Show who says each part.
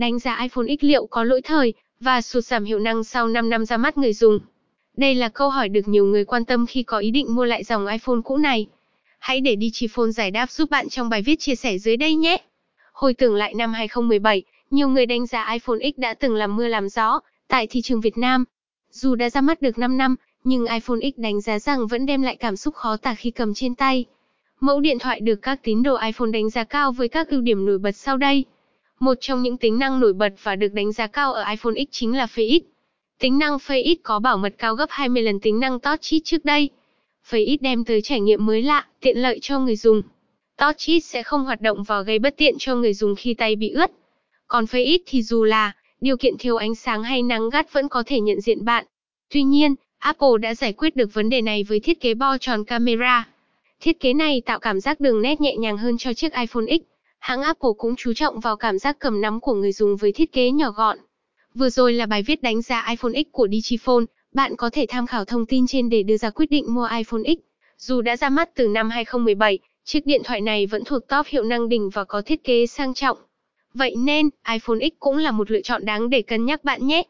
Speaker 1: Đánh giá iPhone X liệu có lỗi thời và sụt giảm hiệu năng sau 5 năm ra mắt người dùng? Đây là câu hỏi được nhiều người quan tâm khi có ý định mua lại dòng iPhone cũ này. Hãy để Digiphone giải đáp giúp bạn trong bài viết chia sẻ dưới đây nhé. Hồi tưởng lại năm 2017, nhiều người đánh giá iPhone X đã từng làm mưa làm gió tại thị trường Việt Nam. Dù đã ra mắt được 5 năm, nhưng iPhone X đánh giá rằng vẫn đem lại cảm xúc khó tả khi cầm trên tay. Mẫu điện thoại được các tín đồ iPhone đánh giá cao với các ưu điểm nổi bật sau đây. Một trong những tính năng nổi bật và được đánh giá cao ở iPhone X chính là Face ID. Tính năng Face ID có bảo mật cao gấp 20 lần tính năng Touch ID trước đây. Face ID đem tới trải nghiệm mới lạ, tiện lợi cho người dùng. Touch ID sẽ không hoạt động và gây bất tiện cho người dùng khi tay bị ướt. Còn Face ID thì dù là điều kiện thiếu ánh sáng hay nắng gắt vẫn có thể nhận diện bạn. Tuy nhiên, Apple đã giải quyết được vấn đề này với thiết kế bo tròn camera. Thiết kế này tạo cảm giác đường nét nhẹ nhàng hơn cho chiếc iPhone X. Hãng Apple cũng chú trọng vào cảm giác cầm nắm của người dùng với thiết kế nhỏ gọn. Vừa rồi là bài viết đánh giá iPhone X của Digiphone, bạn có thể tham khảo thông tin trên để đưa ra quyết định mua iPhone X. Dù đã ra mắt từ năm 2017, chiếc điện thoại này vẫn thuộc top hiệu năng đỉnh và có thiết kế sang trọng. Vậy nên, iPhone X cũng là một lựa chọn đáng để cân nhắc bạn nhé.